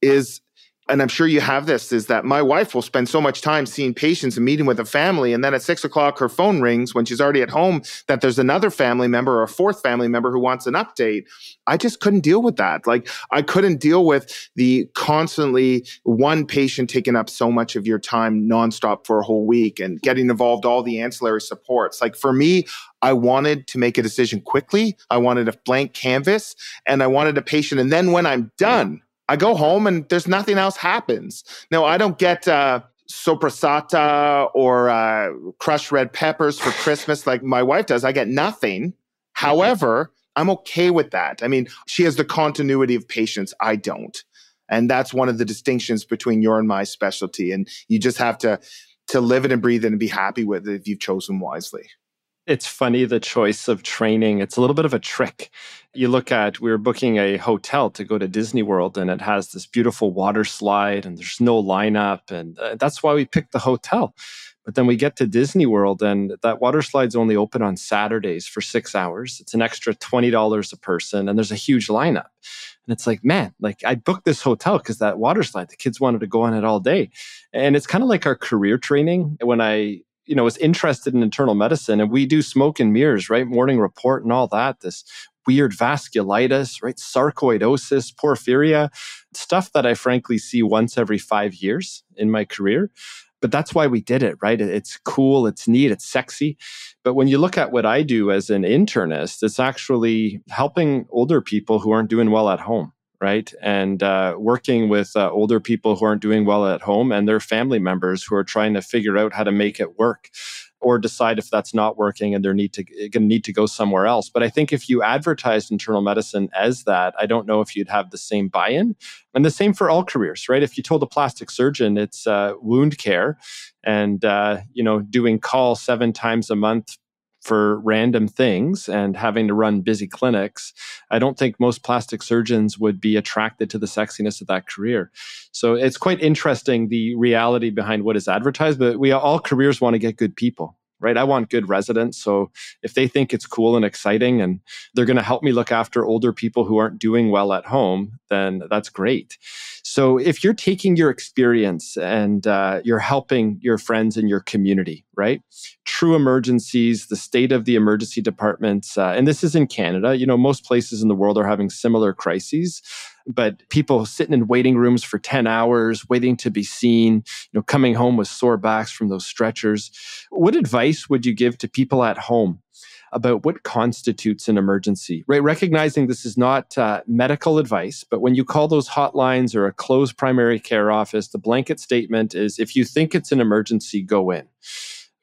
is and I'm sure you have this, is that my wife will spend so much time seeing patients and meeting with a family. And then at six o'clock, her phone rings when she's already at home that there's another family member or a fourth family member who wants an update. I just couldn't deal with that. Like I couldn't deal with the constantly one patient taking up so much of your time nonstop for a whole week and getting involved all the ancillary supports. Like for me, I wanted to make a decision quickly. I wanted a blank canvas and I wanted a patient. And then when I'm done, I go home and there's nothing else happens. No, I don't get uh, soppressata or uh, crushed red peppers for Christmas like my wife does. I get nothing. However, I'm okay with that. I mean, she has the continuity of patients. I don't. And that's one of the distinctions between your and my specialty. And you just have to to live it and breathe it and be happy with it if you've chosen wisely. It's funny the choice of training. It's a little bit of a trick. You look at we were booking a hotel to go to Disney World and it has this beautiful water slide and there's no lineup and uh, that's why we picked the hotel. But then we get to Disney World and that water slide's only open on Saturdays for 6 hours. It's an extra $20 a person and there's a huge lineup. And it's like, man, like I booked this hotel because that water slide, the kids wanted to go on it all day. And it's kind of like our career training. When I you know was interested in internal medicine and we do smoke and mirrors right? Morning report and all that this weird vasculitis right? Sarcoidosis porphyria stuff that i frankly see once every five years in my career. But that's why we did it right? It's cool it's neat it's sexy. But when you look at what i do as an internist it's actually helping older people who aren't doing well at home right? And uh, working with uh, older people who aren't doing well at home and their family members who are trying to figure out how to make it work. or decide if that's not working and they're need to going to need to go somewhere else. But I think if you advertised internal medicine as that, I don't know if you'd have the same buy-in. And the same for all careers, right? If you told a plastic surgeon it's uh, wound care and uh, you know doing call seven times a month for random things and having to run busy clinics, I don't think most plastic surgeons would be attracted to the sexiness of that career. So it's quite interesting the reality behind what is advertised, but we all careers want to get good people right? I want good residents. So if they think it's cool and exciting and they're going to help me look after older people who aren't doing well at home, then that's great. So if you're taking your experience and uh, you're helping your friends in your community, right? True emergencies, the state of the emergency departments, uh, and this is in Canada. You know, most places in the world are having similar crises but people sitting in waiting rooms for 10 hours waiting to be seen you know coming home with sore backs from those stretchers what advice would you give to people at home about what constitutes an emergency right? Recognizing this is not uh, medical advice but when you call those hotlines or a closed primary care office the blanket statement is if you think it's an emergency go in.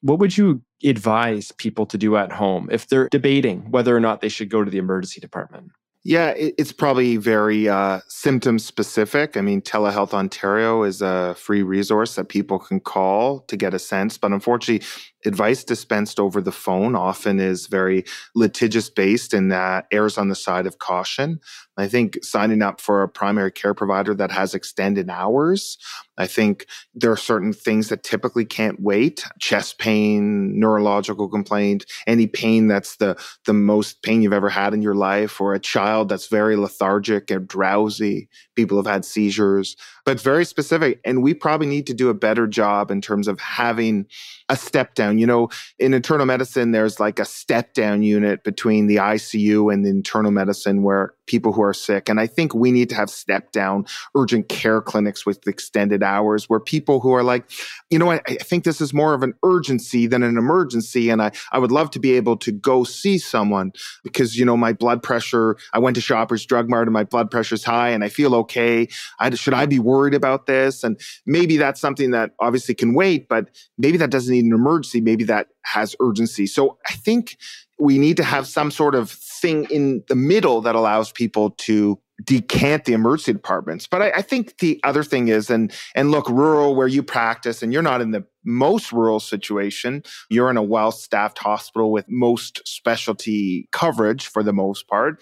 What would you advise people to do at home if they're debating whether or not they should go to the emergency department yeah, it, it's probably very uh, symptom specific. I mean, Telehealth Ontario is a free resource that people can call to get a sense. But unfortunately, advice dispensed over the phone often is very litigious based and that errs on the side of caution. I think signing up for a primary care provider that has extended hours, I think there are certain things that typically can't wait. Chest pain, neurological complaint, any pain that's the, the most pain you've ever had in your life, or a child that's very lethargic and drowsy. People have had seizures, but very specific. And we probably need to do a better job in terms of having a step down. You know, in internal medicine, there's like a step down unit between the ICU and the internal medicine where people who are sick. And I think we need to have step down urgent care clinics with extended hours where people who are like, you know, I, I think this is more of an urgency than an emergency. And I, I would love to be able to go see someone because, you know, my blood pressure, I went to Shoppers Drug Mart and my blood pressure's high and I feel okay. I, should I be worried about this? And maybe that's something that obviously can wait, but maybe that doesn't need an emergency. Maybe that has urgency. So I think we need to have some sort of thing in the middle that allows people to decant the emergency departments. But I, I, think the other thing is, and and look, rural where you practice, and you're not in the most rural situation. You're in a well-staffed hospital with most specialty coverage for the most part.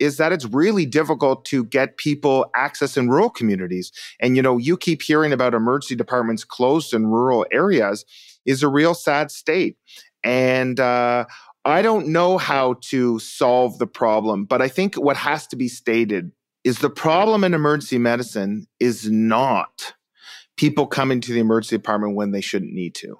Is that it's really difficult to get people access in rural communities. And you know, you keep hearing about emergency departments closed in rural areas is a real sad state. And uh, I don't know how to solve the problem, but I think what has to be stated is the problem in emergency medicine is not people coming to the emergency department when they shouldn't need to.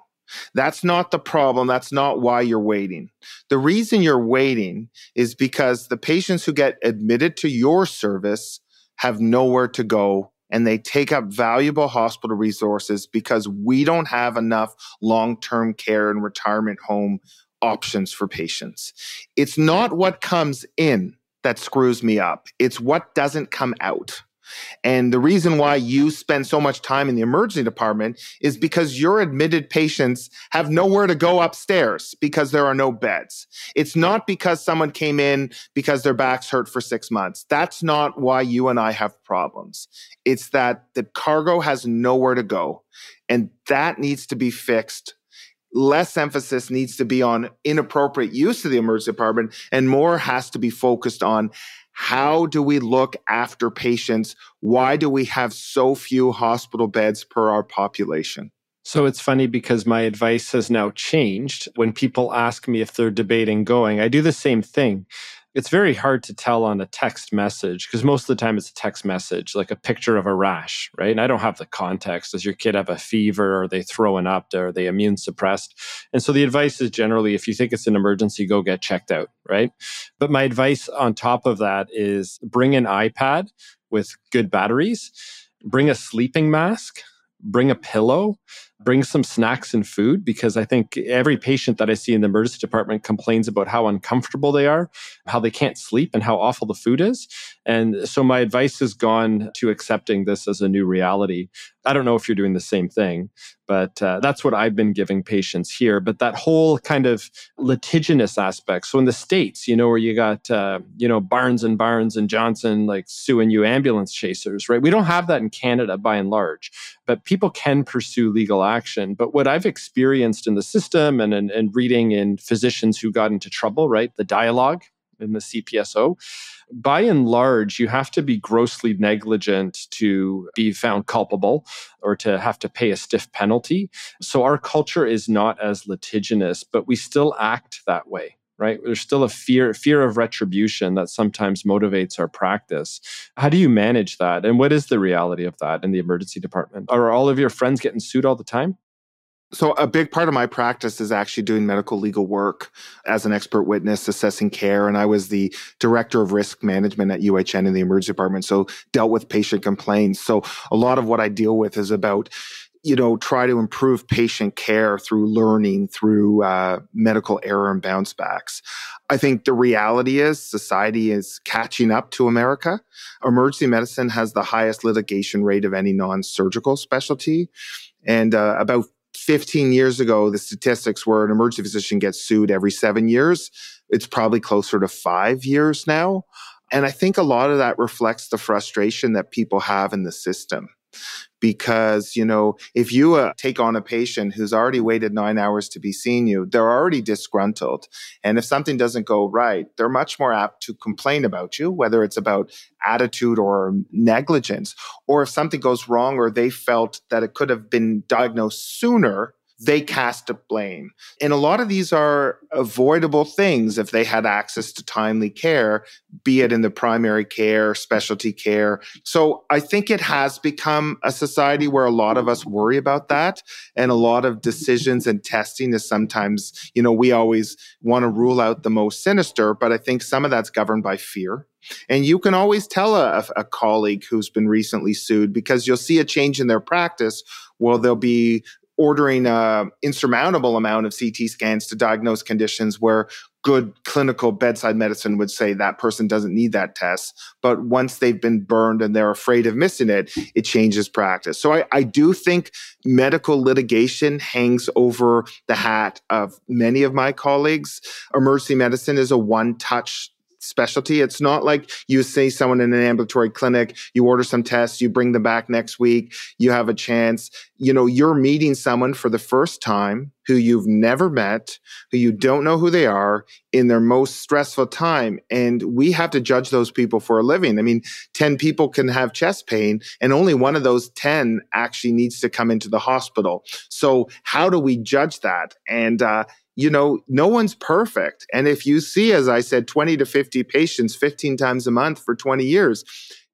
That's not the problem. That's not why you're waiting. The reason you're waiting is because the patients who get admitted to your service have nowhere to go and they take up valuable hospital resources because we don't have enough long term care and retirement home options for patients. It's not what comes in that screws me up, it's what doesn't come out. And the reason why you spend so much time in the emergency department is because your admitted patients have nowhere to go upstairs because there are no beds. It's not because someone came in because their backs hurt for six months. That's not why you and I have problems. It's that the cargo has nowhere to go. And that needs to be fixed less emphasis needs to be on inappropriate use of the emergency department and more has to be focused on how do we look after patients? Why do we have so few hospital beds per our population? So it's funny because my advice has now changed. When people ask me if they're debating going, I do the same thing it's very hard to tell on a text message because most of the time it's a text message, like a picture of a rash, right? And I don't have the context. Does your kid have a fever? Are they throwing up? Are they immune suppressed? And so the advice is generally if you think it's an emergency, go get checked out, right? But my advice on top of that is bring an iPad with good batteries, bring a sleeping mask, bring a pillow, bring some snacks and food because I think every patient that I see in the emergency department complains about how uncomfortable they are, how they can't sleep, and how awful the food is. And so my advice has gone to accepting this as a new reality. I don't know if you're doing the same thing, but uh, that's what I've been giving patients here. But that whole kind of litigious aspect. So in the States, you know, where you got, uh, you know, Barnes and Barnes and Johnson like suing you ambulance chasers, right? We don't have that in Canada by and large, but people can pursue legal action. But what I've experienced in the system and, and, and reading in physicians who got into trouble, right? The dialogue in the CPSO, by and large, you have to be grossly negligent to be found culpable or to have to pay a stiff penalty. So our culture is not as litigious, but we still act that way right there's still a fear fear of retribution that sometimes motivates our practice how do you manage that and what is the reality of that in the emergency department are all of your friends getting sued all the time so, a big part of my practice is actually doing medical legal work as an expert witness, assessing care. And I was the director of risk management at UHN in the emergency department. So, dealt with patient complaints. So, a lot of what I deal with is about you know, try to improve patient care through learning, through uh, medical error and bounce backs. I think the reality is society is catching up to America. Emergency medicine has the highest litigation rate of any non surgical specialty. And uh, about 15 years ago, the statistics were an emergency physician gets sued every seven years. It's probably closer to five years now. And I think a lot of that reflects the frustration that people have in the system because you know if you uh, take on a patient who's already waited nine hours to be seen you they're already disgruntled. And if something doesn't go right they're much more apt to complain about you whether it's about attitude or negligence or if something goes wrong or they felt that it could have been diagnosed sooner they cast a blame. And a lot of these are avoidable things if they had access to timely care, be it in the primary care, specialty care. So I think it has become a society where a lot of us worry about that. And a lot of decisions and testing is sometimes, you know, we always want to rule out the most sinister, but I think some of that's governed by fear. And you can always tell a, a, colleague who's been recently sued because you'll see a change in their practice. Well, they'll be ordering an insurmountable amount of CT scans to diagnose conditions where good clinical bedside medicine would say that person doesn't need that test. But once they've been burned and they're afraid of missing it, it changes practice. So I, I do think medical litigation hangs over the hat of many of my colleagues. Emergency medicine is a one touch specialty. It's not like you see someone in an ambulatory clinic, you order some tests, you bring them back next week, you have a chance. You know, you're meeting someone for the first time who you've never met, who you don't know who they are in their most stressful time. And we have to judge those people for a living. I mean, 10 people can have chest pain, and only one of those 10 actually needs to come into the hospital. So, how do we judge that? And, uh, you know, no one's perfect. And if you see, as I said, 20 to 50 patients 15 times a month for 20 years,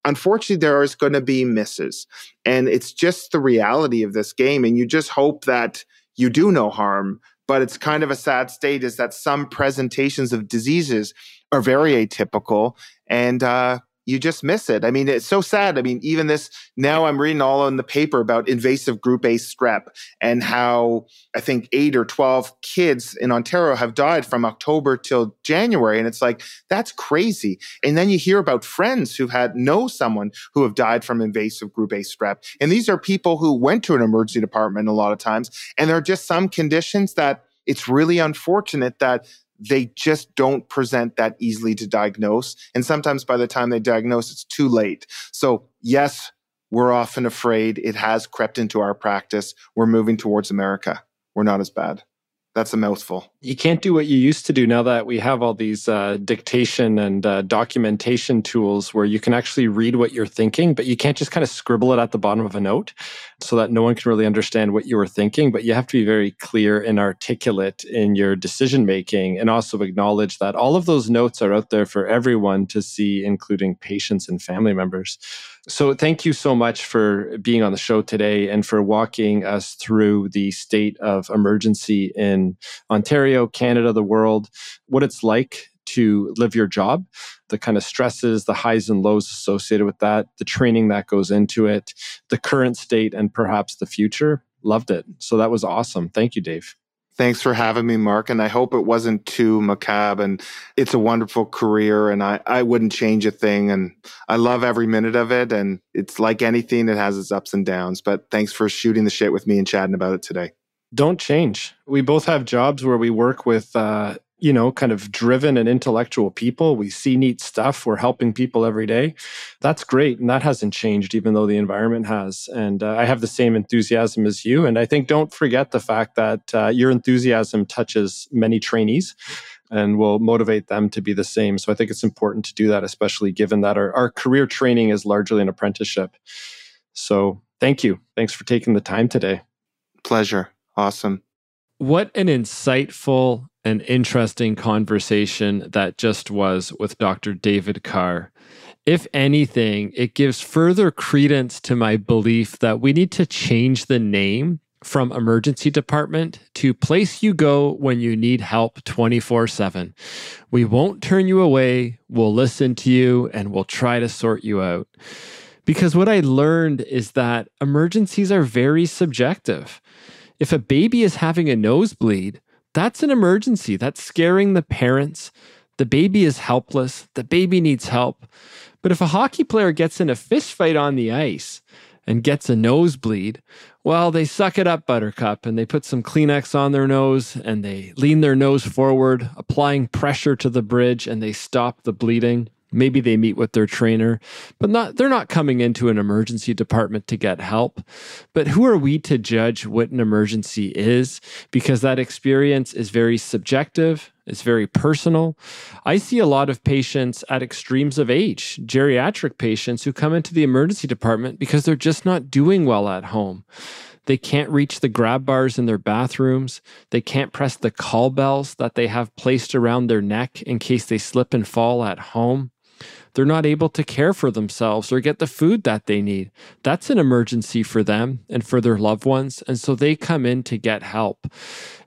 unfortunately, there is going to be misses. And it's just the reality of this game. And you just hope that you do no harm. But it's kind of a sad state is that some presentations of diseases are very atypical. And uh, you just miss it. I mean, it's so sad. I mean, even this now I'm reading all in the paper about invasive group A strep and how I think eight or 12 kids in Ontario have died from October till January. And it's like, that's crazy. And then you hear about friends who've had know someone who have died from invasive group A strep. And these are people who went to an emergency department a lot of times. And there are just some conditions that it's really unfortunate that they just don't present that easily to diagnose. And sometimes by the time they diagnose, it's too late. So, yes, we're often afraid it has crept into our practice. We're moving towards America. We're not as bad that's a mouthful. You can't do what you used to do now that we have all these uh, dictation and uh, documentation tools where you can actually read what you're thinking, but you can't just kind of scribble it at the bottom of a note so that no one can really understand what you were thinking. But you have to be very clear and articulate in your decision making and also acknowledge that all of those notes are out there for everyone to see, including patients and family members. So, thank you so much for being on the show today and for walking us through the state of emergency in Ontario, Canada, the world, what it's like to live your job, the kind of stresses, the highs and lows associated with that, the training that goes into it, the current state, and perhaps the future. Loved it. So that was awesome. Thank you, Dave. Thanks for having me, Mark. And I hope it wasn't too macabre. And it's a wonderful career, and I, I wouldn't change a thing. And I love every minute of it. And it's like anything, it has its ups and downs. But thanks for shooting the shit with me and chatting about it today. Don't change. We both have jobs where we work with uh, you know, kind of driven and intellectual people. We see neat stuff. We're helping people every day. That's great. And that hasn't changed, even though the environment has. And uh, I have the same enthusiasm as you. And I think don't forget the fact that uh, your enthusiasm touches many trainees and will motivate them to be the same. So I think it's important to do that, especially given that our, our career training is largely an apprenticeship. So thank you. Thanks for taking the time today. Pleasure. Awesome. What an insightful and interesting conversation that just was with Dr. David Carr. If anything, it gives further credence to my belief that we need to change the name from emergency department to place you go when you need help 24 7. We won't turn you away, we'll listen to you, and we'll try to sort you out. Because what I learned is that emergencies are very subjective. If a baby is having a nosebleed, that's an emergency. That's scaring the parents. The baby is helpless. The baby needs help. But if a hockey player gets in a fist fight on the ice and gets a nosebleed, well, they suck it up, Buttercup, and they put some Kleenex on their nose and they lean their nose forward, applying pressure to the bridge, and they stop the bleeding. Maybe they meet with their trainer, but not they're not coming into an emergency department to get help. But who are we to judge what an emergency is because that experience is very subjective, it's very personal. I see a lot of patients at extremes of age, geriatric patients who come into the emergency department because they're just not doing well at home. They can't reach the grab bars in their bathrooms. They can't press the call bells that they have placed around their neck in case they slip and fall at home. They're not able to care for themselves or get the food that they need. That's an emergency for them and for their loved ones. And so they come in to get help.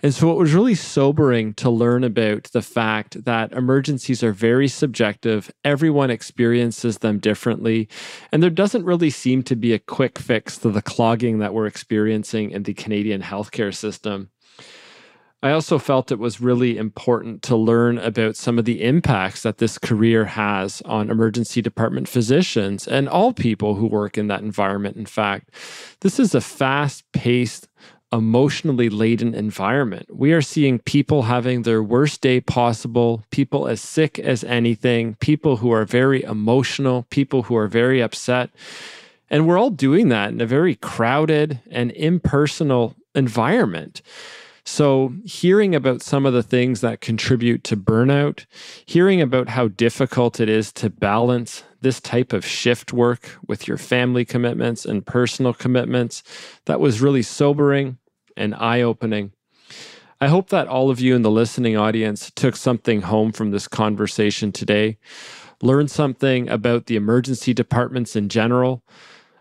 And so it was really sobering to learn about the fact that emergencies are very subjective. Everyone experiences them differently. And there doesn't really seem to be a quick fix to the clogging that we're experiencing in the Canadian healthcare system. I also felt it was really important to learn about some of the impacts that this career has on emergency department physicians and all people who work in that environment. In fact, this is a fast paced, emotionally laden environment. We are seeing people having their worst day possible, people as sick as anything, people who are very emotional, people who are very upset. And we're all doing that in a very crowded and impersonal environment. So, hearing about some of the things that contribute to burnout, hearing about how difficult it is to balance this type of shift work with your family commitments and personal commitments, that was really sobering and eye opening. I hope that all of you in the listening audience took something home from this conversation today, learned something about the emergency departments in general,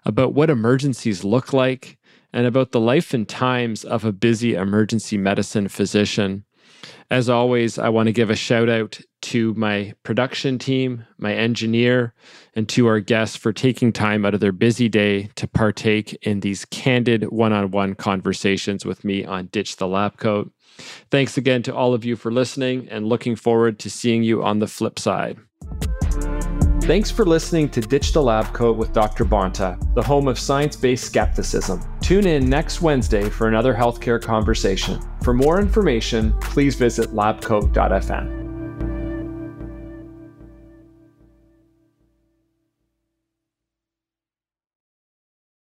about what emergencies look like and about the life and times of a busy emergency medicine physician. As always, I want to give a shout out to my production team, my engineer, and to our guests for taking time out of their busy day to partake in these candid one on one conversations with me on Ditch the Lab Coat. Thanks again to all of you for listening and looking forward to seeing you on the flip side. Thanks for listening to Ditch the Lab Coat with Dr. Bonta, the home of science based skepticism. Tune in next Wednesday for another healthcare conversation. For more information, please visit labcoat.fm.